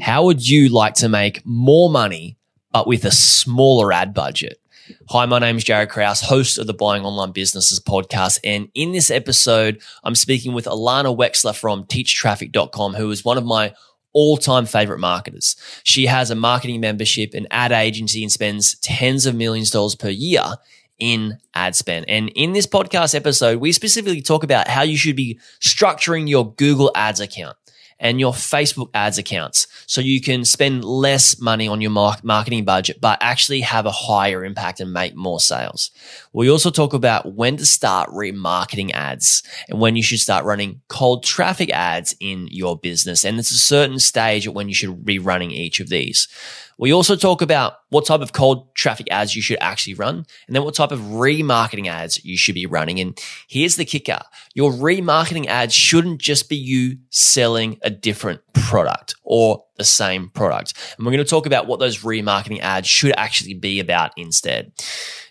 How would you like to make more money, but with a smaller ad budget? Hi, my name is Jaryd Krause, host of the Buying Online Businesses podcast. And in this episode, I'm speaking with Alana Wexler from teachtraffic.com, who is one of my all time favorite marketers. She has a marketing membership, an ad agency, and spends tens of millions of dollars per year in ad spend. And in this podcast episode, we specifically talk about how you should be structuring your Google Ads account and your Facebook ads accounts so you can spend less money on your marketing budget, but actually have a higher impact and make more sales. We also talk about when to start remarketing ads and when you should start running cold traffic ads in your business. And it's a certain stage when you should be running each of these. We also talk about what type of cold traffic ads you should actually run, and then what type of remarketing ads you should be running. And here's the kicker your remarketing ads shouldn't just be you selling a different product or the same product. And we're going to talk about what those remarketing ads should actually be about instead.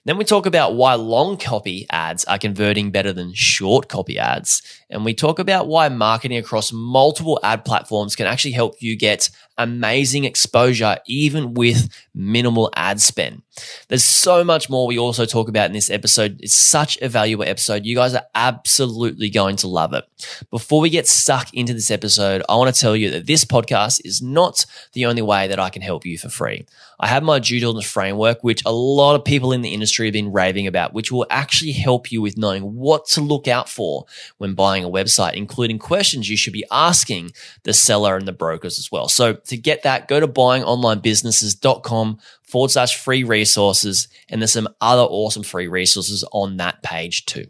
Then we talk about why long copy ads are converting better than short copy ads. And we talk about why marketing across multiple ad platforms can actually help you get amazing exposure even with minimal ad spend. There's so much more we also talk about in this episode. It's such a valuable episode. You guys are absolutely going to love it. Before we get stuck into this episode, I want to tell you that this podcast is not the only way that I can help you for free. I have my due diligence framework, which a lot of people in the industry have been raving about, which will actually help you with knowing what to look out for when buying a website, including questions you should be asking the seller and the brokers as well. So to get that, go to buyingonlinebusinesses.com forward slash free resources. And there's some other awesome free resources on that page too.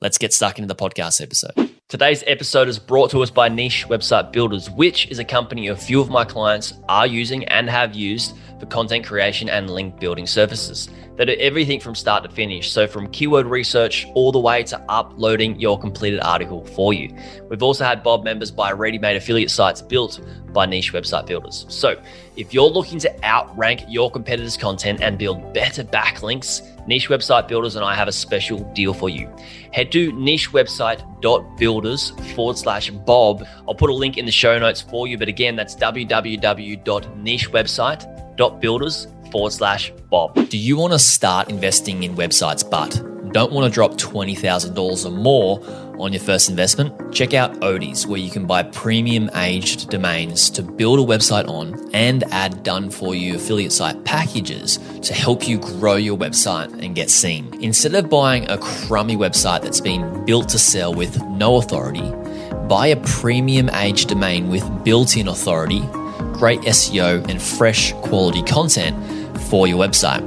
Let's get stuck into the podcast episode. Today's episode is brought to us by Niche Website Builders, which is a company a few of my clients are using and have used for content creation and link building services that are everything from start to finish. So, from keyword research all the way to uploading your completed article for you. We've also had Bob members buy ready made affiliate sites built by niche website builders. So, if you're looking to outrank your competitors' content and build better backlinks, Niche Website Builders and I have a special deal for you. Head to nichewebsite.builders forward slash Bob. I'll put a link in the show notes for you. But again, that's www.nichewebsite.builders forward slash Bob. Do you want to start investing in websites but don't want to drop $20,000 or more on your first investment? Check out Odys, where you can buy premium aged domains to build a website on and add done for you affiliate site packages to help you grow your website and get seen. Instead of buying a crummy website that's been built to sell with no authority, buy a premium aged domain with built in authority, great SEO, and fresh quality content for your website.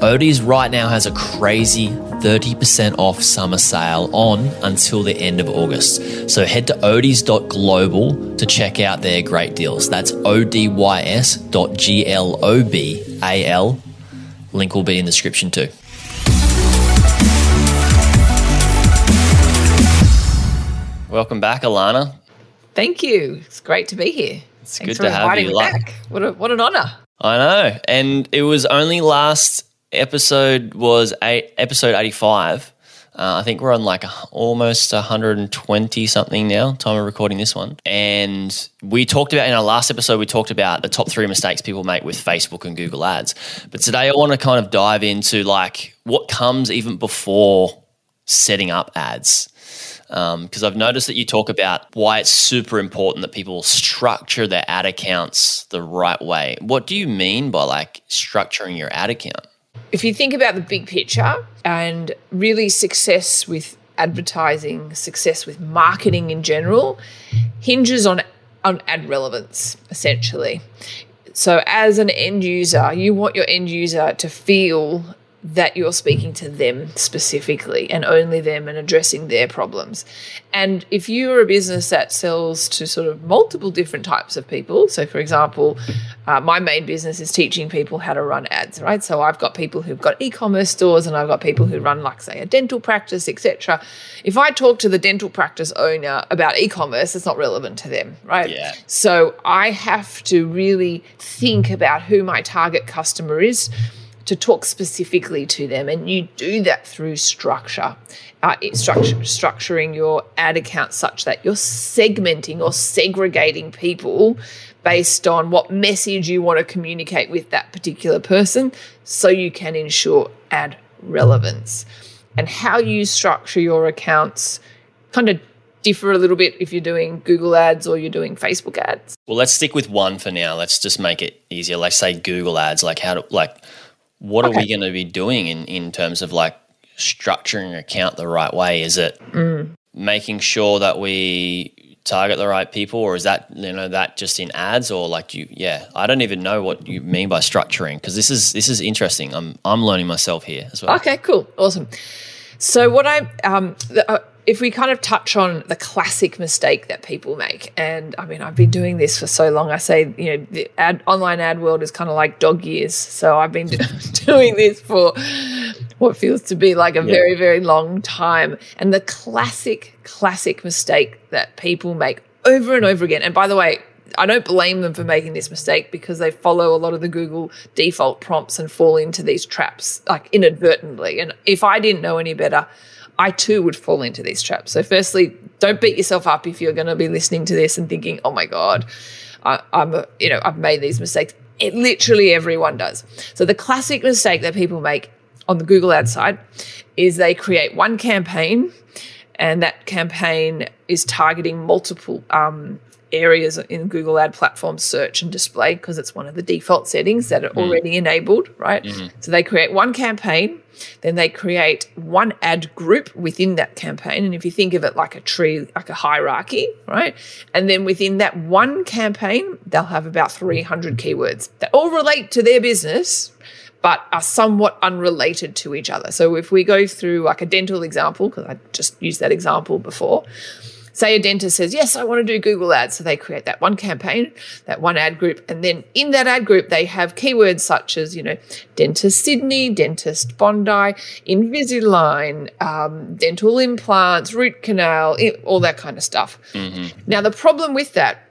Odys right now has a crazy 30% off summer sale on until the end of August. So head to odys.global to check out their great deals. That's O-D-Y-S dot G-L-O-B-A-L. Link will be in the description too. Welcome back, Alana. Thank you. It's great to be here. It's Thanks good to have you. back. What, a, what an honor. I know. And it was only last episode was eight, episode 85. Uh, I think we're on like almost 120 something now, time of recording this one. And we talked about in our last episode, we talked about the top three mistakes people make with Facebook and Google ads. But today I want to kind of dive into like what comes even before setting up ads because um, I've noticed that you talk about why it's super important that people structure their ad accounts the right way. What do you mean by like structuring your ad account? If you think about the big picture and really success with advertising, success with marketing in general, hinges on on ad relevance essentially. So as an end user, you want your end user to feel that you're speaking to them specifically and only them and addressing their problems. And if you're a business that sells to sort of multiple different types of people, so for example, uh, my main business is teaching people how to run ads, right? So I've got people who've got e-commerce stores and I've got people who run like say a dental practice, etc. If I talk to the dental practice owner about e-commerce, it's not relevant to them, right? Yeah. So I have to really think about who my target customer is to talk specifically to them. And you do that through structure, uh, structure structuring your ad account such that you're segmenting or segregating people based on what message you want to communicate with that particular person so you can ensure ad relevance. And how you structure your accounts kind of differ a little bit if you're doing Google ads or you're doing Facebook ads. Well, let's stick with one for now. Let's just make it easier. Like say Google ads, like how to like what okay. are we going to be doing in in terms of like structuring an account the right way? Is it mm. making sure that we target the right people or is that you know that just in ads or like you yeah i don't even know what you mean by structuring because this is this is interesting i'm i'm learning myself here as well okay cool awesome so what i um the, uh, if we kind of touch on the classic mistake that people make, and I mean, I've been doing this for so long. I say, you know, the ad, online ad world is kind of like dog years. So I've been doing this for what feels to be like a yeah. very, very long time. And the classic, classic mistake that people make over and over again. And by the way, I don't blame them for making this mistake because they follow a lot of the Google default prompts and fall into these traps like inadvertently. And if I didn't know any better, I too would fall into these traps. So, firstly, don't beat yourself up if you're going to be listening to this and thinking, "Oh my god, I, am you know I've made these mistakes." It literally everyone does. So, the classic mistake that people make on the Google ad side is they create one campaign, and that campaign is targeting multiple um, areas in Google Ad Platform search and display because it's one of the default settings that are mm. already enabled, right? Mm-hmm. So they create one campaign, then they create one ad group within that campaign. And if you think of it like a tree, like a hierarchy, right? And then within that one campaign, they'll have about 300 keywords that all relate to their business, but are somewhat unrelated to each other. So if we go through like a dental example, because I just used that example before, Say a dentist says, Yes, I want to do Google ads. So they create that one campaign, that one ad group. And then in that ad group, they have keywords such as, you know, dentist Sydney, dentist Bondi, Invisalign, um, dental implants, root canal, all that kind of stuff. Mm-hmm. Now, the problem with that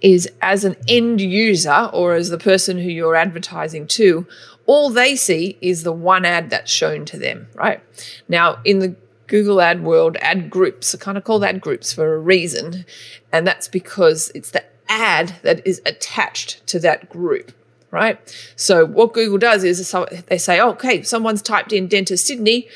is as an end user or as the person who you're advertising to, all they see is the one ad that's shown to them, right? Now, in the Google Ad World ad groups are kind of called ad groups for a reason. And that's because it's the ad that is attached to that group, right? So what Google does is they say, oh, okay, someone's typed in dentist Sydney.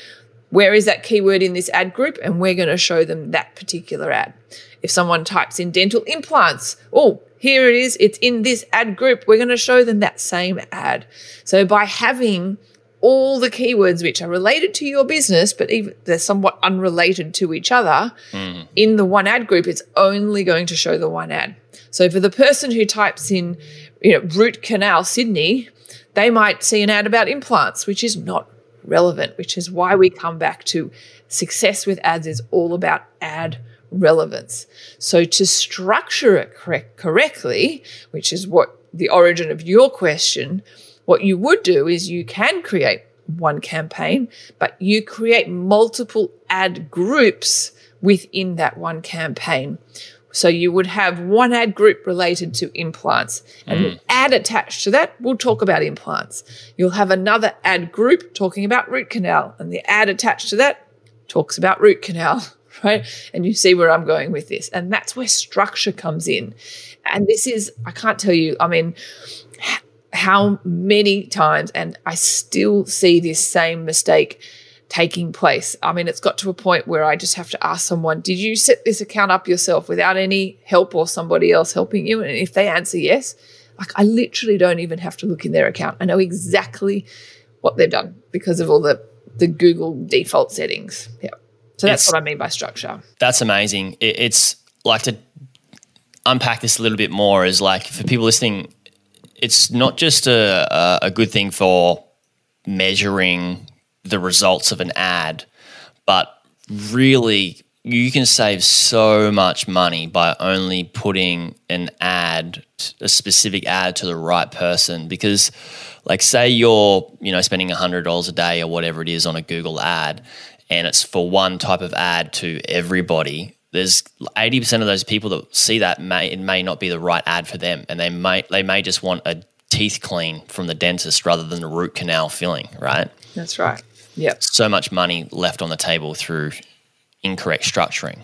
Where is that keyword in this ad group? And we're going to show them that particular ad. If someone types in dental implants, oh, here it is. It's in this ad group. We're going to show them that same ad. So by having all the keywords which are related to your business, but even they're somewhat unrelated to each other mm. in the one ad group, it's only going to show the one ad. So for the person who types in, you know, root canal Sydney, they might see an ad about implants, which is not relevant, which is why we come back to success with ads is all about ad relevance. So to structure it correct, correctly, which is what the origin of your question, what you would do is you can create one campaign, but you create multiple ad groups within that one campaign. So you would have one ad group related to implants and mm. ad attached to that, we'll talk about implants. You'll have another ad group talking about root canal and the ad attached to that talks about root canal, right? And you see where I'm going with this. And that's where structure comes in. And this is, I can't tell you, I mean, how many times, and I still see this same mistake taking place. I mean, it's got to a point where I just have to ask someone, Did you set this account up yourself without any help or somebody else helping you? And if they answer yes, like I literally don't even have to look in their account. I know exactly what they've done because of all the, the Google default settings. Yeah. So that's it's, what I mean by structure. That's amazing. It, it's like to unpack this a little bit more is like for people listening it's not just a, a good thing for measuring the results of an ad, but really you can save so much money by only putting an ad, a specific ad to the right person. Because, like, say you're, you know, spending $100 a day or whatever it is on a Google ad, and it's for one type of ad to everybody there's 80% of those people that see that may it may not be the right ad for them and they may they may just want a teeth clean from the dentist rather than a root canal filling right that's right yeah so much money left on the table through incorrect structuring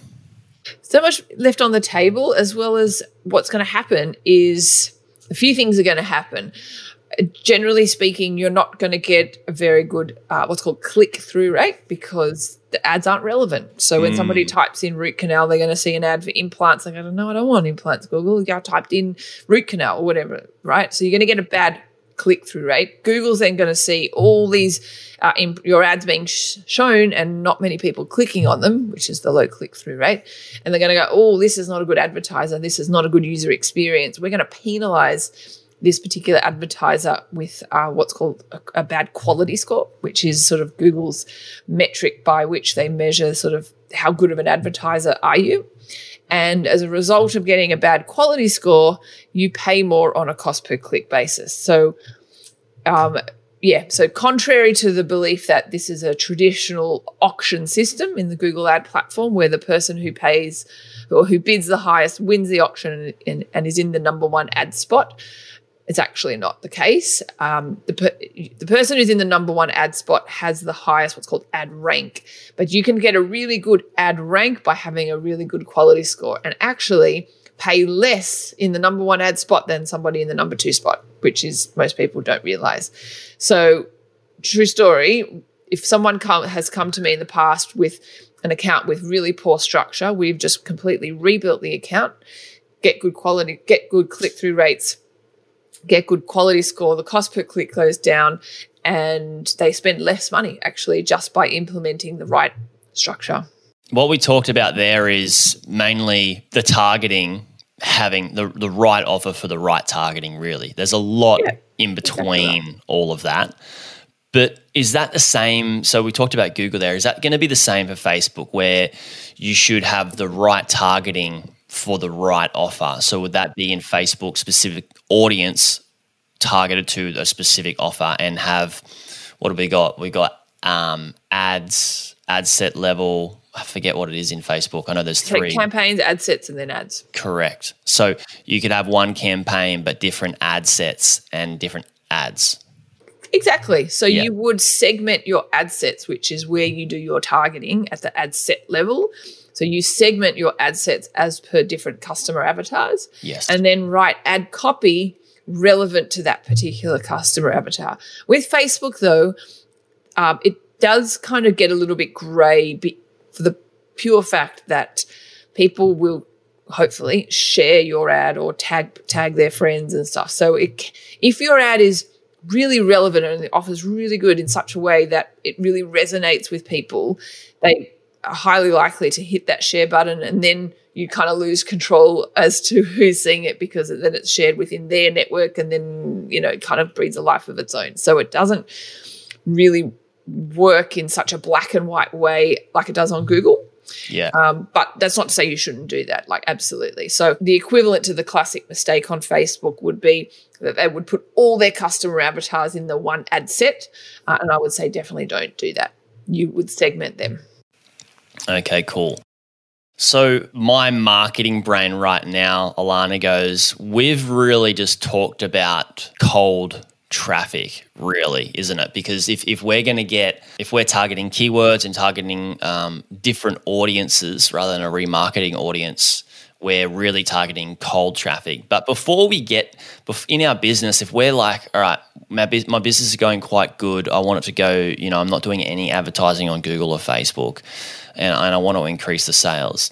so much left on the table, as well as what's going to happen is a few things are going to happen. Generally speaking, you're not going to get a very good uh, what's called click through rate because the ads aren't relevant. So when somebody types in root canal, they're going to see an ad for implants. Like, I don't know, I don't want implants. Google, I typed in root canal or whatever, right? So you're going to get a bad click through rate. Google's then going to see all these uh, in, your ads being sh- shown and not many people clicking on them, which is the low click through rate. And they're going to go, oh, this is not a good advertiser. This is not a good user experience. We're going to penalize this particular advertiser with uh, what's called a, a bad quality score, which is sort of Google's metric by which they measure sort of how good of an advertiser are you. And as a result of getting a bad quality score, you pay more on a cost per click basis. So, um, yeah, so contrary to the belief that this is a traditional auction system in the Google ad platform where the person who pays or who bids the highest wins the auction and, and, is in the number one ad spot, it's actually not the case. Um, the, per- the person who's in the number one ad spot has the highest, what's called ad rank. But you can get a really good ad rank by having a really good quality score and actually pay less in the number one ad spot than somebody in the number two spot, which is most people don't realize. So, true story. If someone come, has come to me in the past with an account with really poor structure, we've just completely rebuilt the account, get good quality, get good click through rates get good quality score, the cost per click goes down, and they spend less money actually just by implementing the right structure. What we talked about there is mainly the targeting having the, the right offer for the right targeting, really. There's a lot yeah, in between exactly all of that. But is that the same? So we talked about Google there. Is that going to be the same for Facebook where you should have the right targeting for the right offer. So would that be in Facebook specific audience targeted to a specific offer and have what have we got? We got um, ads, ad set level. I forget what it is in Facebook. I know there's three campaigns, ad sets, and then ads. Correct. So you could have one campaign, but different ad sets and different ads. Exactly. So yeah. you would segment your ad sets, which is where you do your targeting at the ad set level. So you segment your ad sets as per different customer avatars. Yes. And then write ad copy relevant to that particular customer avatar. With Facebook, though, um, it does kind of get a little bit grey for the pure fact that people will hopefully share your ad or tag tag their friends and stuff. So it, if your ad is really relevant and the offer's really good in such a way that it really resonates with people, they highly likely to hit that share button and then you kind of lose control as to who's seeing it because then it's shared within their network and then you know it kind of breeds a life of its own so it doesn't really work in such a black and white way like it does on google yeah. Um, but that's not to say you shouldn't do that. Like, absolutely. So, the equivalent to the classic mistake on Facebook would be that they would put all their customer avatars in the one ad set. Uh, and I would say definitely don't do that. You would segment them. Okay, cool. So, my marketing brain right now, Alana goes, we've really just talked about cold traffic, really, isn't it? Because if, if we're going to get, if we're targeting keywords and targeting um, different audiences rather than a remarketing audience, we're really targeting cold traffic. But before we get in our business, if we're like, all right, my, my business is going quite good, I want it to go, you know, I'm not doing any advertising on Google or Facebook and, and I want to increase the sales.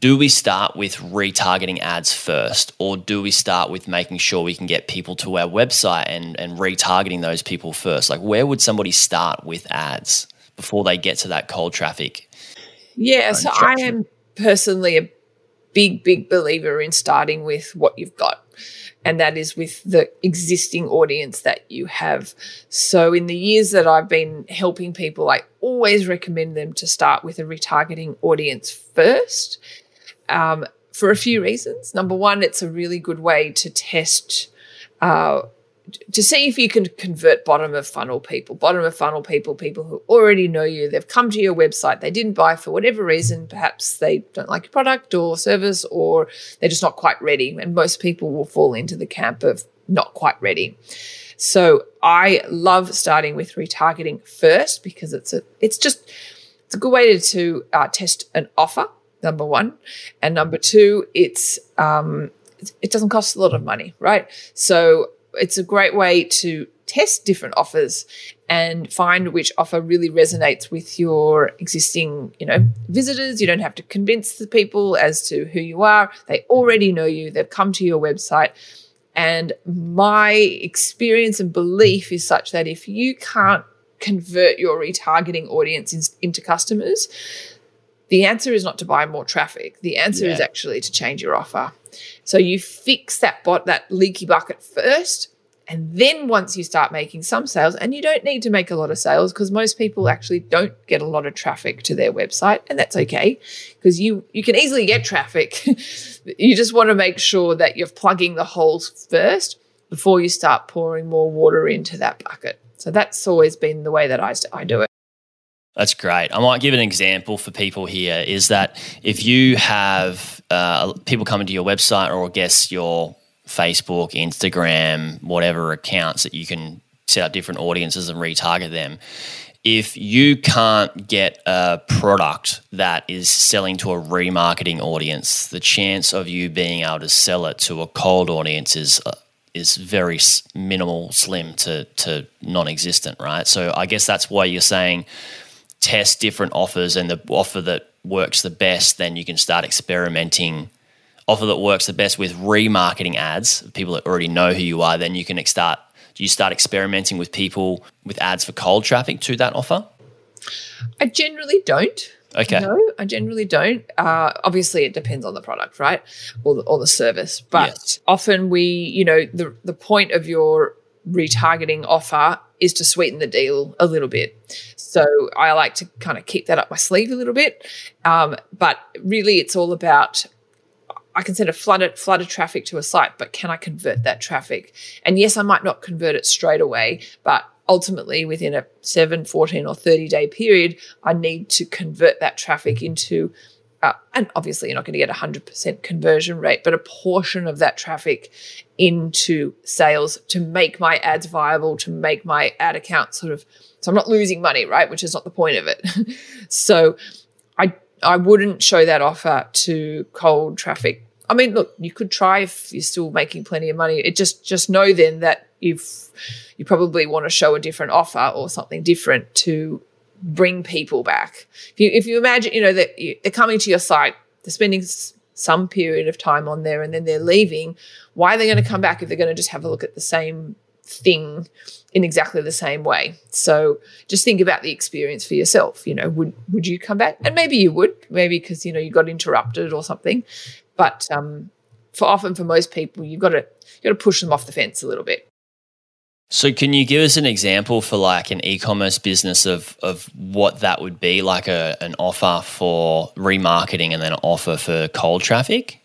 Do we start with retargeting ads first, or do we start with making sure we can get people to our website and, and retargeting those people first? Like, where would somebody start with ads before they get to that cold traffic? Yeah, uh, so I am personally a big, big believer in starting with what you've got and that is with the existing audience that you have. So, in the years that I've been helping people, I always recommend them to start with a retargeting audience first um, for a few reasons. Number one, it's a really good way to test. Uh, to see if you can convert bottom of funnel people, bottom of funnel people, people who already know you, they've come to your website, they didn't buy for whatever reason, perhaps they don't like your product or service, or they're just not quite ready. And most people will fall into the camp of not quite ready. So I love starting with retargeting first because it's a it's just it's a good way to, to uh, test an offer Number one, and number two, it's um, it doesn't cost a lot of money, right? So it's a great way to test different offers and find which offer really resonates with your existing, you know, visitors. You don't have to convince the people as to who you are. They already know you. They've come to your website. And my experience and belief is such that if you can't convert your retargeting audience in, into customers, the answer is not to buy more traffic. The answer yeah. is actually to change your offer. So you fix that bot, that leaky bucket first and then once you start making some sales, and you don't need to make a lot of sales because most people actually don't get a lot of traffic to their website, and that's okay because you you can easily get traffic. you just want to make sure that you're plugging the holes first before you start pouring more water into that bucket. So that's always been the way that I, I do it. That's great. I might give an example for people here is that if you have uh, people coming to your website or I guess your Facebook, Instagram, whatever accounts that you can set up different audiences and retarget them. If you can't get a product that is selling to a remarketing audience, the chance of you being able to sell it to a cold audience is uh, is very minimal, slim to to non-existent, right? So I guess that's why you're saying test different offers, and the offer that works the best, then you can start experimenting offer that works the best with remarketing ads, people that already know who you are, then you can start. Do you start experimenting with people with ads for cold traffic to that offer? I generally don't. Okay. No, I generally don't. Uh, obviously, it depends on the product, right, or the, or the service. But yes. often we, you know, the the point of your retargeting offer is to sweeten the deal a little bit. So I like to kind of keep that up my sleeve a little bit. Um, but really, it's all about I can send a flood of, flood of traffic to a site, but can I convert that traffic? And yes, I might not convert it straight away, but ultimately within a 7, 14 or 30 day period, I need to convert that traffic into uh, and obviously you're not going to get a 100% conversion rate, but a portion of that traffic into sales to make my ads viable, to make my ad account sort of, so I'm not losing money, right? Which is not the point of it. so I, I wouldn't show that offer to cold traffic I mean, look, you could try if you're still making plenty of money. It just just know then that if you probably want to show a different offer or something different to bring people back. If you if you imagine, you know, that they're coming to your site, they're spending some period of time on there, and then they're leaving. Why are they going to come back if they're going to just have a look at the same thing in exactly the same way. So just think about the experience for yourself. You know, would would you come back? And maybe you would, maybe because you know you got interrupted or something. But um, for often for most people, you've got to you got to push them off the fence a little bit. So, can you give us an example for like an e-commerce business of of what that would be, like a an offer for remarketing and then an offer for cold traffic?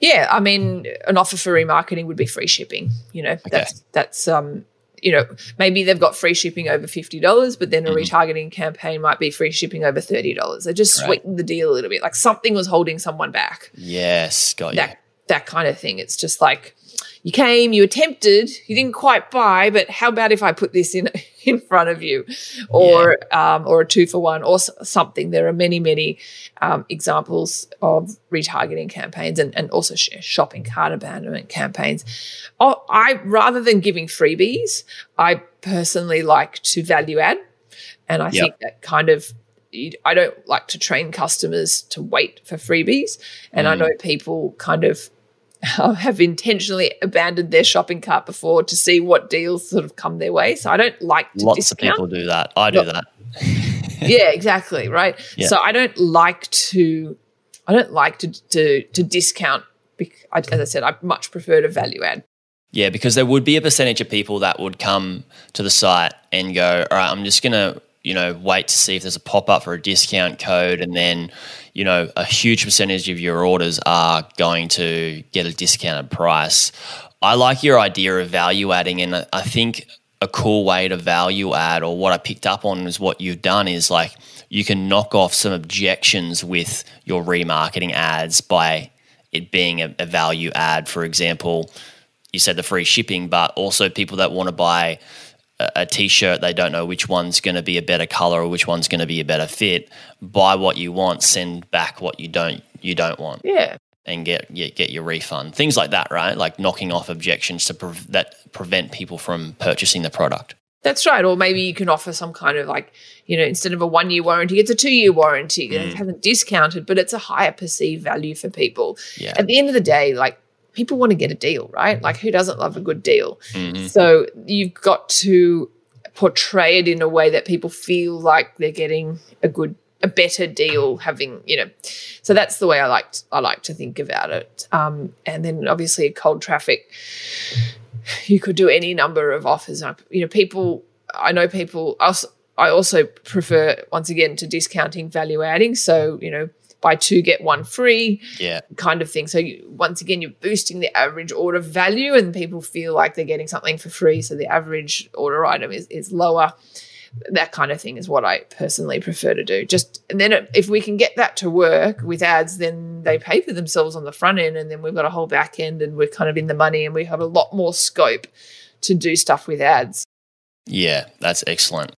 Yeah, I mean, an offer for remarketing would be free shipping. You know, okay. that's that's um, you know, maybe they've got free shipping over $50, but then a mm-hmm. retargeting campaign might be free shipping over $30. They just right. sweeten the deal a little bit. Like something was holding someone back. Yes, got that, you. That kind of thing. It's just like, you came, you attempted, you didn't quite buy, but how about if I put this in in front of you, or yeah. um, or a two for one, or something? There are many many um, examples of retargeting campaigns and and also shopping cart abandonment campaigns. Oh, I rather than giving freebies, I personally like to value add, and I yep. think that kind of I don't like to train customers to wait for freebies. And mm. I know people kind of have intentionally abandoned their shopping cart before to see what deals sort of come their way. So I don't like to Lots discount. of people do that. I do that. yeah, exactly. Right. Yeah. So I don't like to, I don't like to to, to discount. As I said, I much prefer to value add. Yeah, because there would be a percentage of people that would come to the site and go, "All right, I'm just going to, you know, wait to see if there's a pop up for a discount code, and then." you know, a huge percentage of your orders are going to get a discounted price. I like your idea of value adding, and I think a cool way to value add, or what I picked up on, is what you've done is like you can knock off some objections with your remarketing ads by it being a, a value add. For example, you said the free shipping, but also people that want to buy a, t-shirt, they don't know which one's going to be a better color or which one's going to be a better fit. Buy what you want, send back what you don't you don't want, Yeah. and get get, get your refund. Things like that, right? Like knocking off objections to pre- that prevent people from purchasing the product. That's right. Or maybe you can offer some kind of like, you know, instead of a one year warranty, it's a two year warranty. It hasn't mm. discounted, but it's a higher perceived value for people. Yeah. At the end of the day, like people want to get a deal, right? Like who doesn't love a good deal? Mhm. So you've got to portray it in a way that people feel like they're getting a good a better deal having you know so that's the way i like i like to think about it um, and then obviously cold traffic you could do any number of offers you know people i know people i also prefer once again to discounting value adding so you know buy two get one free Yeah. kind of thing. So you, once again, you're boosting the average order value, and people feel like they're getting something for free, so the average order item is is lower. That kind of thing is what I personally prefer to do. Just and then if we can get that to work with ads, then they pay for themselves on the front end, and then we've got a whole back end, and we're kind of in the money, and we have a lot more scope to do stuff with ads. Yeah, that's excellent.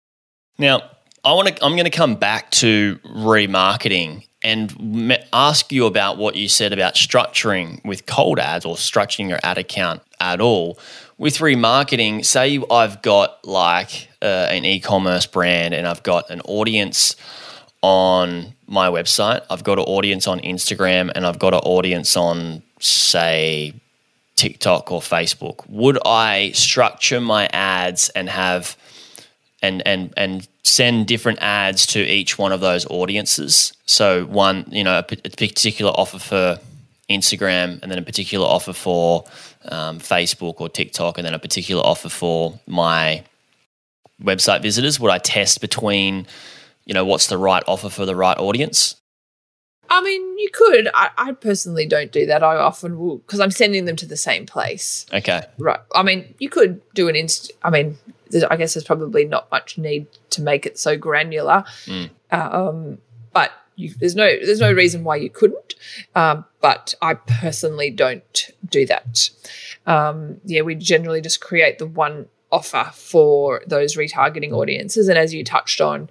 Now, I want to. I'm going to come back to remarketing and me- ask you about what you said about structuring with cold ads or structuring your ad account at all. With remarketing, say I've got like uh, an e-commerce brand and I've got an audience on my website. I've got an audience on Instagram and I've got an audience on say TikTok or Facebook. Would I structure my ads and have and and and send different ads to each one of those audiences? So one, you know, a, p- a particular offer for Instagram, and then a particular offer for um, Facebook or TikTok, and then a particular offer for my website visitors. Would I test between, you know, what's the right offer for the right audience? I mean, you could. I, I personally don't do that. I often will because I'm sending them to the same place. Okay. Right. I mean, you could do an inst. I mean, I guess there's probably not much need to make it so granular. Mm. Um, but you, there's no there's no reason why you couldn't. Um, but I personally don't do that. Um, yeah, we generally just create the one offer for those retargeting audiences, and as you touched on.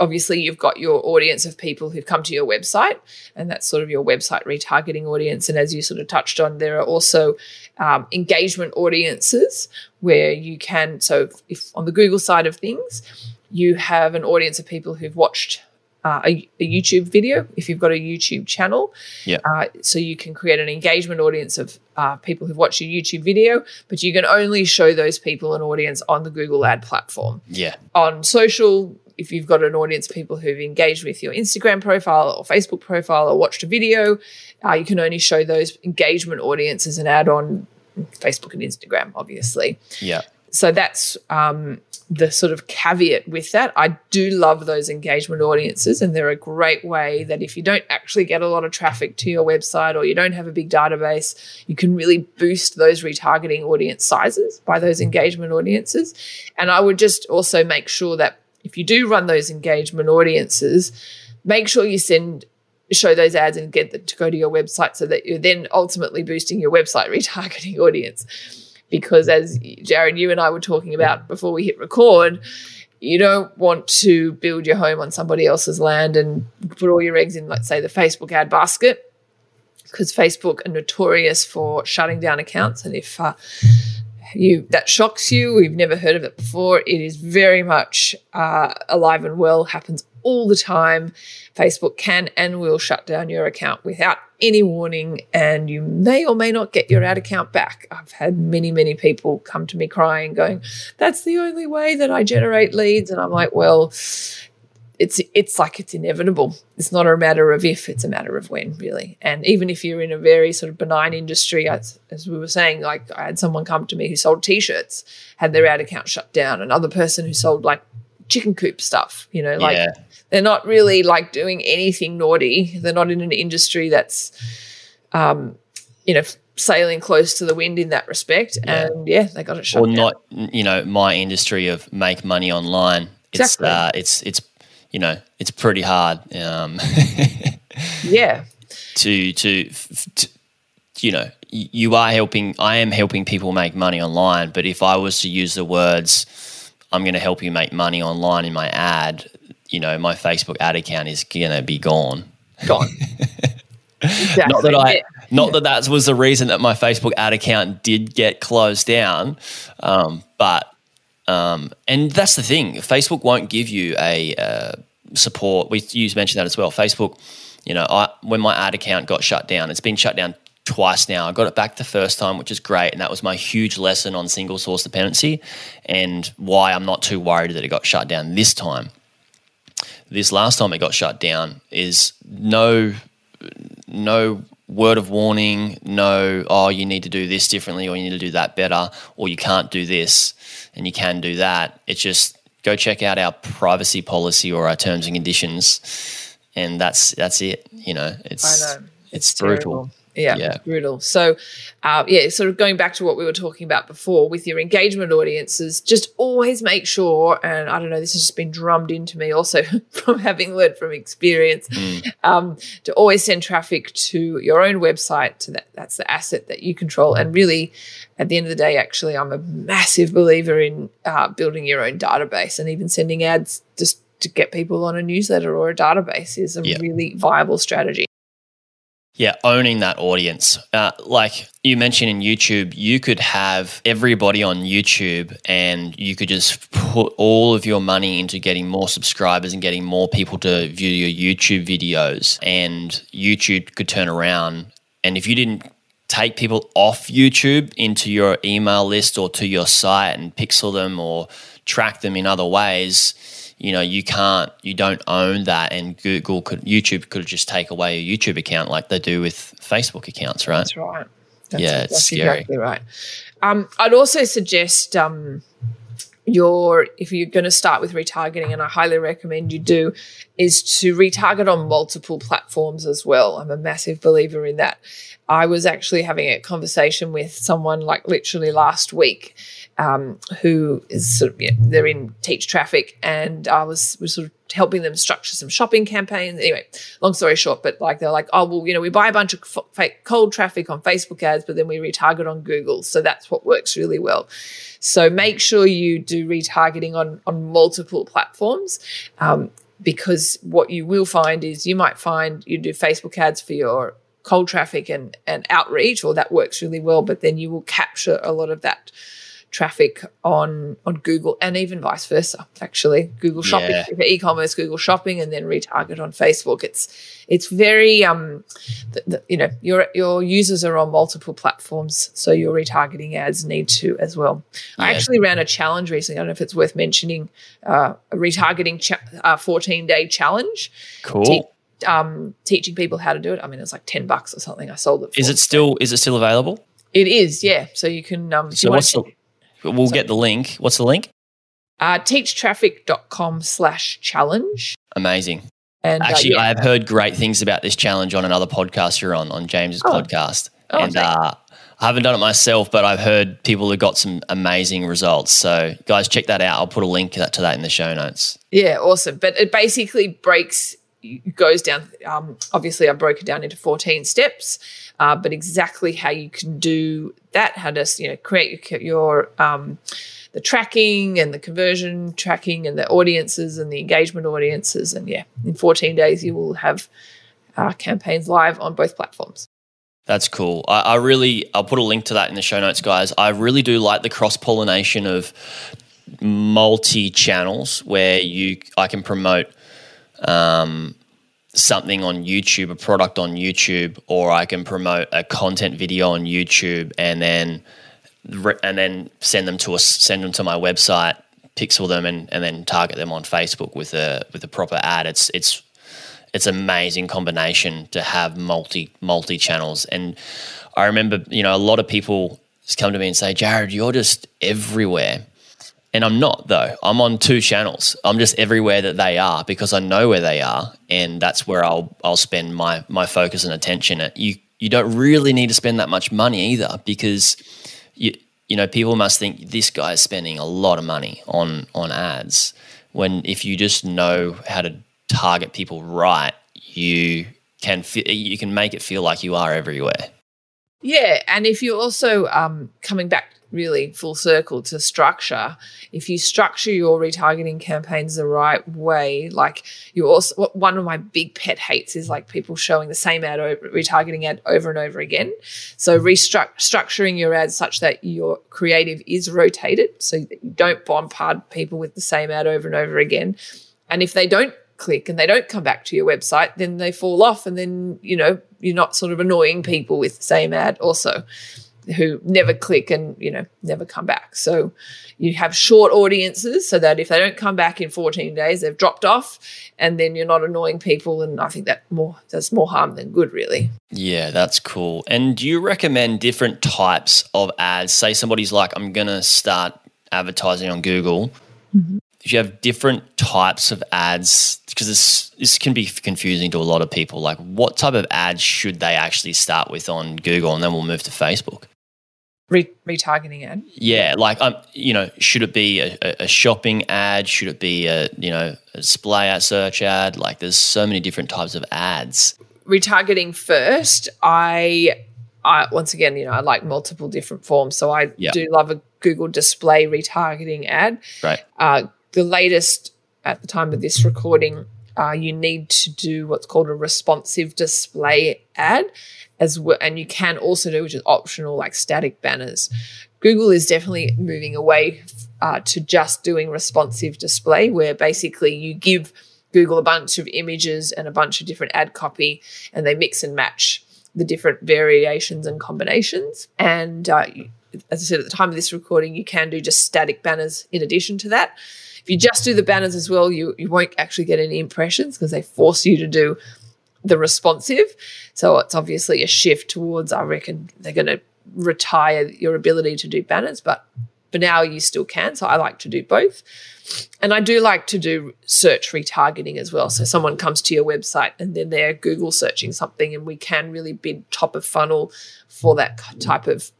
Obviously you've got your audience of people who've come to your website and that's sort of your website retargeting audience and as you sort of touched on there are also um, engagement audiences where you can so if on the google side of things you have an audience of people who've watched uh, a, a youtube video if you've got a youtube channel Yeah. uh, so you can create an engagement audience of uh, people who've watched your youtube video but you can only show those people an audience on the google ad platform Yeah. on social if you've got an audience people who've engaged with your Instagram profile or Facebook profile or watched a video, uh, you can only show those engagement audiences an ad on Facebook and Instagram, obviously. Yeah. So that's um, the sort of caveat with that. I do love those engagement audiences, and they're a great way that if you don't actually get a lot of traffic to your website or you don't have a big database, you can really boost those retargeting audience sizes by those engagement audiences. And I would just also make sure that if you do run those engagement audiences, make sure you send show those ads and get them to go to your website so that you're then ultimately boosting your website retargeting audience. Because as Jaryd, you and I were talking about before we hit record, you don't want to build your home on somebody else's land and put all your eggs in, let's say, the Facebook ad basket, because Facebook are notorious for shutting down accounts. And if uh, you that shocks you, we've never heard of it before, it is very much uh, alive and well, happens all the time. Facebook can and will shut down your account without any warning, and you may or may not get your ad account back. I've had many, many people come to me crying, going, That's the only way that I generate leads. And I'm like, Well, it's it's like it's inevitable. It's not a matter of if, it's a matter of when, really. And even if you're in a very sort of benign industry, as, as we were saying, like I had someone come to me who sold t-shirts, had their ad account shut down. Another person who sold like chicken coop stuff, you know, like yeah. they're not really like doing anything naughty. They're not in an industry that's, um, you know, sailing close to the wind in that respect. Yeah. And yeah, they got it shut or down. not you know my industry of make money online it's Exactly. uh, it's it's you know it's pretty hard um, yeah. to, to f- to you know you are helping. I am helping people make money online. But if I was to use the words, "I'm going to help you make money online" in my ad, you know, my Facebook ad account is going to be gone. Gone. exactly. Not that I, Yeah. not that that was the reason that my Facebook ad account did get closed down, um, but um, and that's the thing. Facebook won't give you a uh, support. We you mentioned that as well. Facebook, you know, I, when my ad account got shut down, it's been shut down twice now. I got it back the first time, which is great, and that was my huge lesson on single source dependency and why I'm not too worried that it got shut down this time. This last time it got shut down is no no word of warning, no, oh, you need to do this differently or you need to do that better or you can't do this and you can do that. It's just go check out our privacy policy or our terms and conditions and that's that's it. You know, it's know. it's, brutal. terrible. Yeah, Yeah. brutal. So, uh, yeah, sort of going back to what we were talking about before with your engagement audiences, just always make sure, and I don't know, this has just been drummed into me also from having learned from experience, Mm. um, to always send traffic to your own website. To that, that's the asset that you control. And really, at the end of the day, actually, I'm a massive believer in uh, building your own database and even sending ads just to get people on a newsletter or a database is a Yeah. really viable strategy. Yeah, owning that audience. Uh, like you mentioned in YouTube, you could have everybody on YouTube and you could just put all of your money into getting more subscribers and getting more people to view your YouTube videos. And YouTube could turn around. And if you didn't take people off YouTube into your email list or to your site and pixel them or track them in other ways, you know, you can't, you don't own that. And Google could, YouTube could just take away your YouTube account like they do with Facebook accounts, right? That's right. That's, Yeah, it's that's scary. exactly right. Um, I'd also suggest um, your if you're going to start with retargeting, and I highly recommend you do, is to retarget on multiple platforms as well. I'm a massive believer in that. I was actually having a conversation with someone like literally last week, um, who is sort of they're in teach traffic, and I was was sort of helping them structure some shopping campaigns. Anyway, long story short, but like they're like, oh well, you know, we buy a bunch of f- fake cold traffic on Facebook ads, but then we retarget on Google, so that's what works really well. So make sure you do retargeting on on multiple platforms. Um, because what you will find is you might find you do Facebook ads for your cold traffic and, and outreach, or that works really well, but then you will capture a lot of that traffic on on Google and even vice versa. Actually, Google Shopping Yeah. for e-commerce, Google Shopping, and then retarget on Facebook. It's it's very um, the, the, you know your your users are on multiple platforms, so your retargeting ads need to as well. I actually ran a challenge recently. I don't know if it's worth mentioning uh, a retargeting cha- uh, 14 day challenge. Cool. Um, teaching people how to do it. I mean, it's like ten bucks or something. I sold it. For. Is it still, is it still available? It is, yeah. So you can. Um, So you what's the, we'll get the link. What's the link? uh, teachtraffic.com slash challenge. Amazing. And uh, Actually, yeah. I have heard great things about this challenge on another podcast you're on, on James's Oh. podcast. Oh, and uh, I haven't done it myself, but I've heard people have got some amazing results. So, guys, check that out. I'll put a link to that in the show notes. Yeah, awesome. But it basically breaks, goes down. Um, obviously, I broke it down into 14 steps, uh, but exactly how you can do that, how to you know create your, your um, the tracking and the conversion tracking and the audiences and the engagement audiences, and yeah, in 14 days you will have uh, campaigns live on both platforms. That's cool. I, I really, I'll put a link to that in the show notes, guys. I really do like the cross pollination of multi channels where you, I can promote um, something on YouTube, a product on YouTube, or I can promote a content video on YouTube, and then and then send them to us, send them to my website, pixel them, and, and then target them on Facebook with a with a proper ad. It's it's it's amazing combination to have multi multi channels. And I remember, you know, a lot of people come to me and say, Jaryd, you're just everywhere. And I'm not though. I'm on two channels. I'm just everywhere that they are because I know where they are, and that's where I'll I'll spend my my focus and attention. You you don't really need to spend that much money either because you you know people must think this guy is spending a lot of money on on ads when if you just know how to target people right, you can you can make it feel like you are everywhere. Yeah, and if you're also um, coming back really full circle to structure, if you structure your retargeting campaigns the right way, like you also one of my big pet hates is like people showing the same ad retargeting ad over and over again. So restructuring your ads such that your creative is rotated, so you don't bombard people with the same ad over and over again. And if they don't click and they don't come back to your website, then they fall off, and then you know you're not sort of annoying people with the same ad also who never click and you know never come back. So you have short audiences so that if they don't come back in 14 days they've dropped off and then you're not annoying people and i think that more does more harm than good really. Yeah that's cool. And do you recommend different types of ads? Say somebody's like i'm going to start advertising on google. Mm-hmm. If you have different types of ads, because this this can be confusing to a lot of people. Like, what type of ads should they actually start with on Google, and then we'll move to Facebook? Re- retargeting ad. Yeah, like um, you know, should it be a, a, shopping ad? Should it be a you know a display ad, search ad? Like, there's so many different types of ads. Retargeting first, I I, once again, you know, I like multiple different forms. So I do love a Google display retargeting ad. Right. Uh, the latest at the time of this recording, uh, you need to do what's called a responsive display ad, as well, and you can also do which is optional, like static banners. Google is definitely moving away uh, to just doing responsive display, where basically you give Google a bunch of images and a bunch of different ad copy, and they mix and match the different variations and combinations. And uh, as I said at the time of this recording, you can do just static banners in addition to that. If you just do the banners as well, you, you won't actually get any impressions because they force you to do the responsive. So it's obviously a shift towards, I reckon, they're going to retire your ability to do banners, but for now you still can. So I like to do both. And I do like to do search retargeting as well. So someone comes to your website and then they're Google searching something, and we can really bid top of funnel for that type of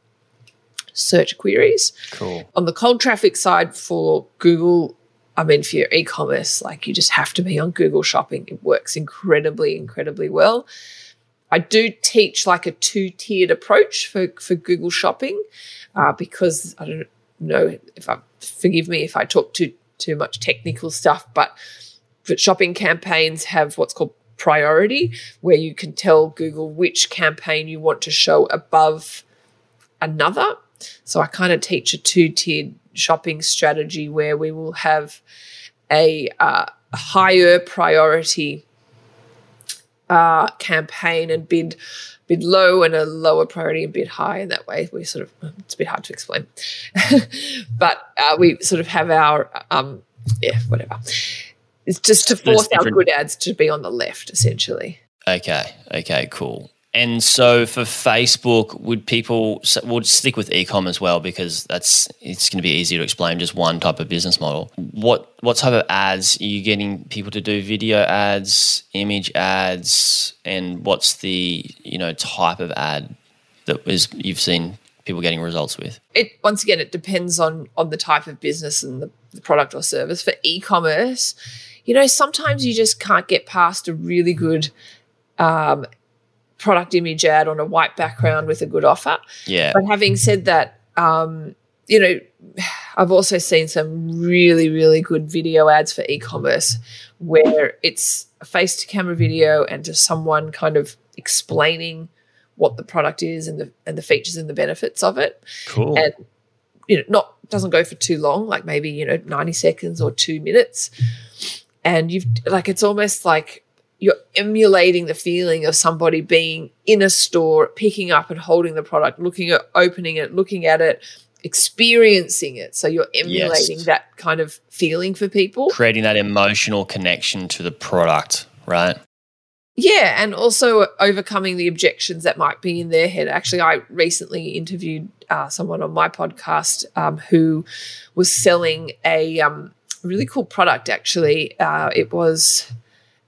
search queries. Cool. On the cold traffic side for Google, I mean, for your e-commerce, like you just have to be on Google Shopping. It works incredibly, incredibly well. I do teach like a two-tiered approach for for Google Shopping uh, because I don't know if I forgive me if I talk too too much technical stuff, but but shopping campaigns have what's called priority, where you can tell Google which campaign you want to show above another. So I kind of teach a two-tiered shopping strategy where we will have a uh, higher priority uh, campaign and bid bid low and a lower priority and bid high. And that way we sort of it's a bit hard to explain. But uh, we sort of have our um, yeah whatever. It's just to force our good ads to be on the left essentially. Okay okay cool and so for Facebook, would people would stick with ecom as well because that's it's going to be easier to explain just one type of business model. What what type of ads are you getting people to do? Video ads, image ads, and what's the you know type of ad that is you've seen people getting results with? It once again it depends on on the type of business and the, the product or service. For e-commerce, you know sometimes you just can't get past a really good um, product image ad on a white background with a good offer. Yeah. But having said that, um, you know, I've also seen some really, really good video ads for e-commerce where it's a face to camera video and just someone kind of explaining what the product is and the and the features and the benefits of it. Cool. And you know, not doesn't go for too long, like maybe, you know, 90 seconds or two minutes. And you've like it's almost like you're emulating the feeling of somebody being in a store, picking up and holding the product, looking at opening it, looking at it, experiencing it. So you're emulating yes. that kind of feeling for people. Creating that emotional connection to the product, right? Yeah, and also overcoming the objections that might be in their head. Actually, I recently interviewed uh, someone on my podcast um, who was selling a um, really cool product. Actually, uh, it was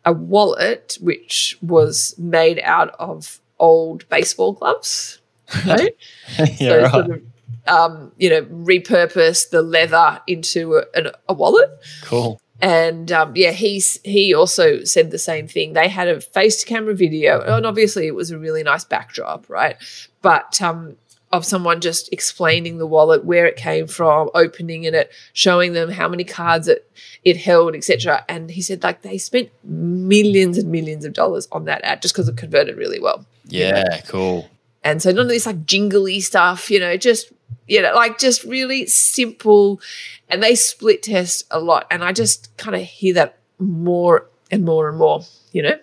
a wallet which was made out of old baseball gloves. Right? yeah, so right. Sort of, um, you know, repurpose the leather into a, a wallet. Cool. And um, yeah, he's he also said the same thing. They had a face to camera video, and obviously it was a really nice backdrop, right? But um, of someone just explaining the wallet, where it came from, opening in it, showing them how many cards it it held, etc. And he said like they spent millions and millions of dollars on that ad just because it converted really well. Yeah, you know? cool. And so none of this like jingly stuff, you know, just you know, like just really simple. And they split test a lot. And I just kind of hear that more and more and more, you know?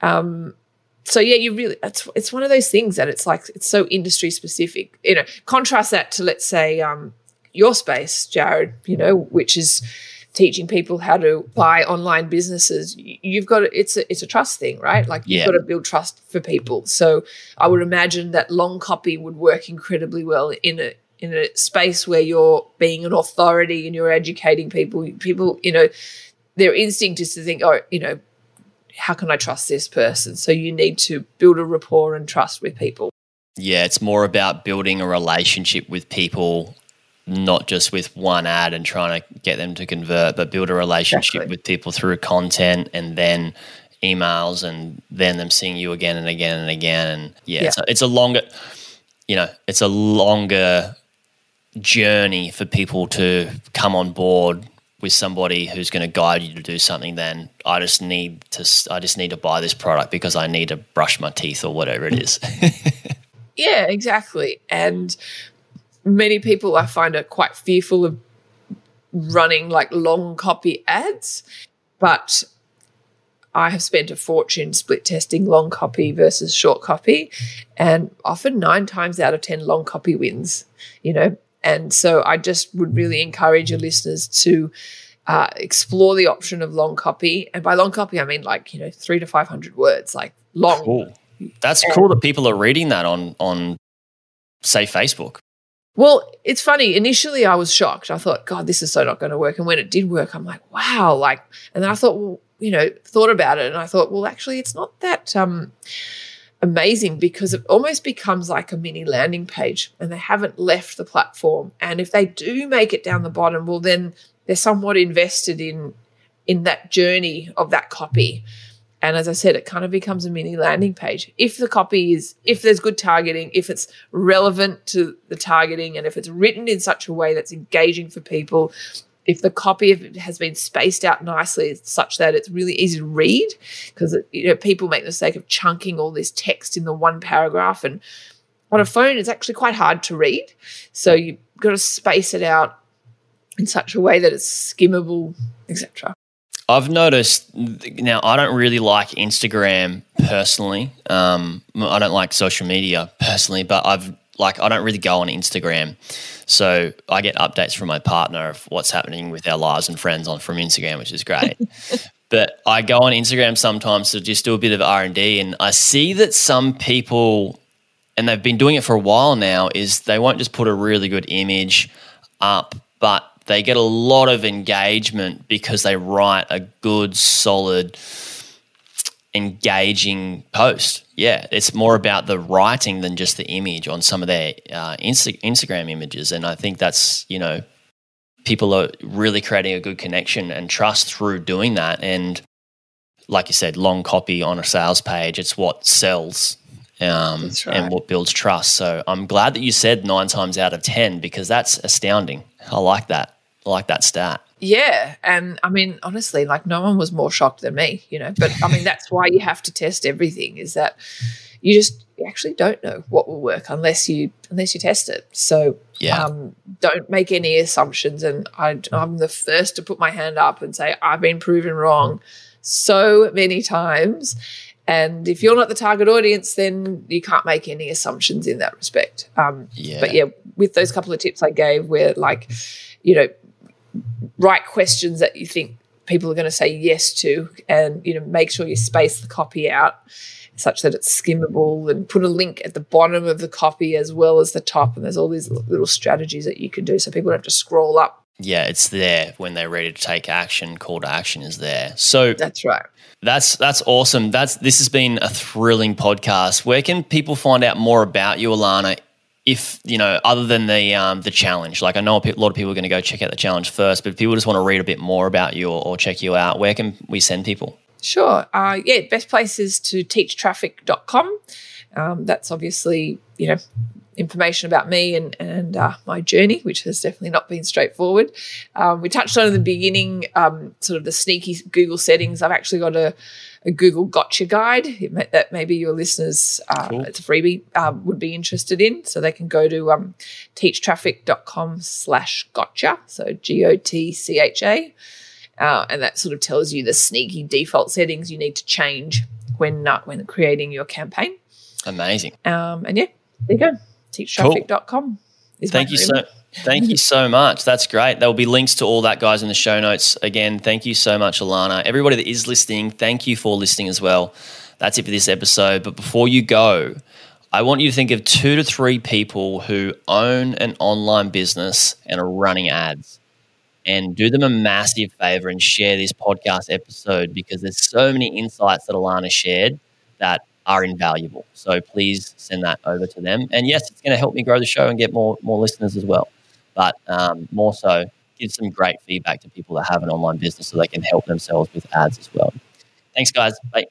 Um, so yeah, you really it's it's one of those things that it's like it's so industry specific. You know, contrast that to let's say um, your space, Jaryd. You know, which is teaching people how to buy online businesses. You've got to, it's a it's a trust thing, right? Like you've got to build trust for people. So I would imagine that long copy would work incredibly well in a in a space where you're being an authority and you're educating people. People, you know, their instinct is to think, oh, you know, how can I trust this person? So you need to build a rapport and trust with people. Yeah, it's more about building a relationship with people, not just with one ad and trying to get them to convert, but build a relationship exactly. with people through content and then emails and then them seeing you again and again and again. And yeah, yeah. It's, a, it's a longer, you know, it's a longer journey for people to come on board with somebody who's going to guide you to do something then i just need to i just need to buy this product because i need to brush my teeth or whatever it is yeah exactly and many people i find are quite fearful of running like long copy ads but I have spent a fortune split testing long copy versus short copy, and often nine times out of 10, long copy wins, you know. And so I just would really encourage your listeners to uh, explore the option of long copy. And by long copy, I mean like, you know, three to 500 words, like long. Cool. That's and, cool that people are reading that on, on, say, Facebook. Well, it's funny. Initially, I was shocked. I thought, God, this is so not going to work. And when it did work, I'm like, wow. Like, and then I thought, well, you know, thought about it, and I thought, well, actually, it's not that. Um, amazing because it almost becomes like a mini landing page and they haven't left the platform. And if they do make it down the bottom, well, then they're somewhat invested in in that journey of that copy. And as I said, it kind of becomes a mini landing page. If the copy is, if there's good targeting, if it's relevant to the targeting, and if it's written in such a way that's engaging for people, if the copy has been spaced out nicely such that it's really easy to read because you know people make the mistake of chunking all this text in the one paragraph and on a phone it's actually quite hard to read so you've got to space it out in such a way that it's skimmable etc I've noticed now I don't really like Instagram personally. Um, I don't like social media personally, but I've like I don't really go on Instagram. So I get updates from my partner of what's happening with our lives and friends on from Instagram, which is great. but I go on Instagram sometimes to just do a bit of R and D, and I see that some people, and they've been doing it for a while now, is they won't just put a really good image up, but they get a lot of engagement because they write a good, solid engaging post. Yeah, it's more about the writing than just the image on some of their uh, Insta- Instagram images, and I think that's you know people are really creating a good connection and trust through doing that. And like you said, long copy on a sales page, it's what sells. Um, right. and what builds trust. So I'm glad that you said nine times out of 10 because that's astounding. I like that. I like that stat. Yeah. And I mean, honestly, like no one was more shocked than me, you know. But I mean, that's why you have to test everything, is that you just actually don't know what will work unless you unless you test it. So yeah. um, don't make any assumptions. And I, I'm the first to put my hand up and say I've been proven wrong so many times. And if you're not the target audience, then you can't make any assumptions in that respect. Um, yeah. But yeah, with those couple of tips I gave, where like, you know, write questions that you think people are going to say yes to and you know make sure you space the copy out such that it's skimmable and put a link at the bottom of the copy as well as the top. And there's all these little strategies that you can do so people don't have to scroll up. Yeah it's there when they're ready to take action. Call to action is there. So that's right. that's that's awesome. That's this has been a thrilling podcast. Where can people find out more about you alana if you know, other than the um, the challenge, like I know a lot of people are going to go check out the challenge first, but if people just want to read a bit more about you or, or check you out, where can we send people? Sure. Uh, yeah, best place is to teachtraffic.com. Um, that's obviously, you know, information about me and, and uh, my journey, which has definitely not been straightforward. Um, we touched on in the beginning, um, sort of the sneaky Google settings. I've actually got a, a Google Gotcha guide may, that maybe your listeners, uh, cool. it's a freebie, uh, would be interested in. So they can go to um, teachtraffic.com slash gotcha. So G O T C H A. Uh, and that sort of tells you the sneaky default settings you need to change when uh, when creating your campaign. Amazing. Um, and yeah, there you go teachtraffic.com. Cool. Thank you so Thank you so much. That's great. There will be links to all that, guys, in the show notes. Again, thank you so much, Alana. Everybody that is listening, thank you for listening as well. That's it for this episode. But before you go, I want you to think of two to three people who own an online business and are running ads. And do them a massive favor and share this podcast episode because there's so many insights that Alana shared that are invaluable. So please send that over to them. And yes, it's going to help me grow the show and get more more listeners as well. But um, more so, give some great feedback to people that have an online business so they can help themselves with ads as well. Thanks, guys. Bye.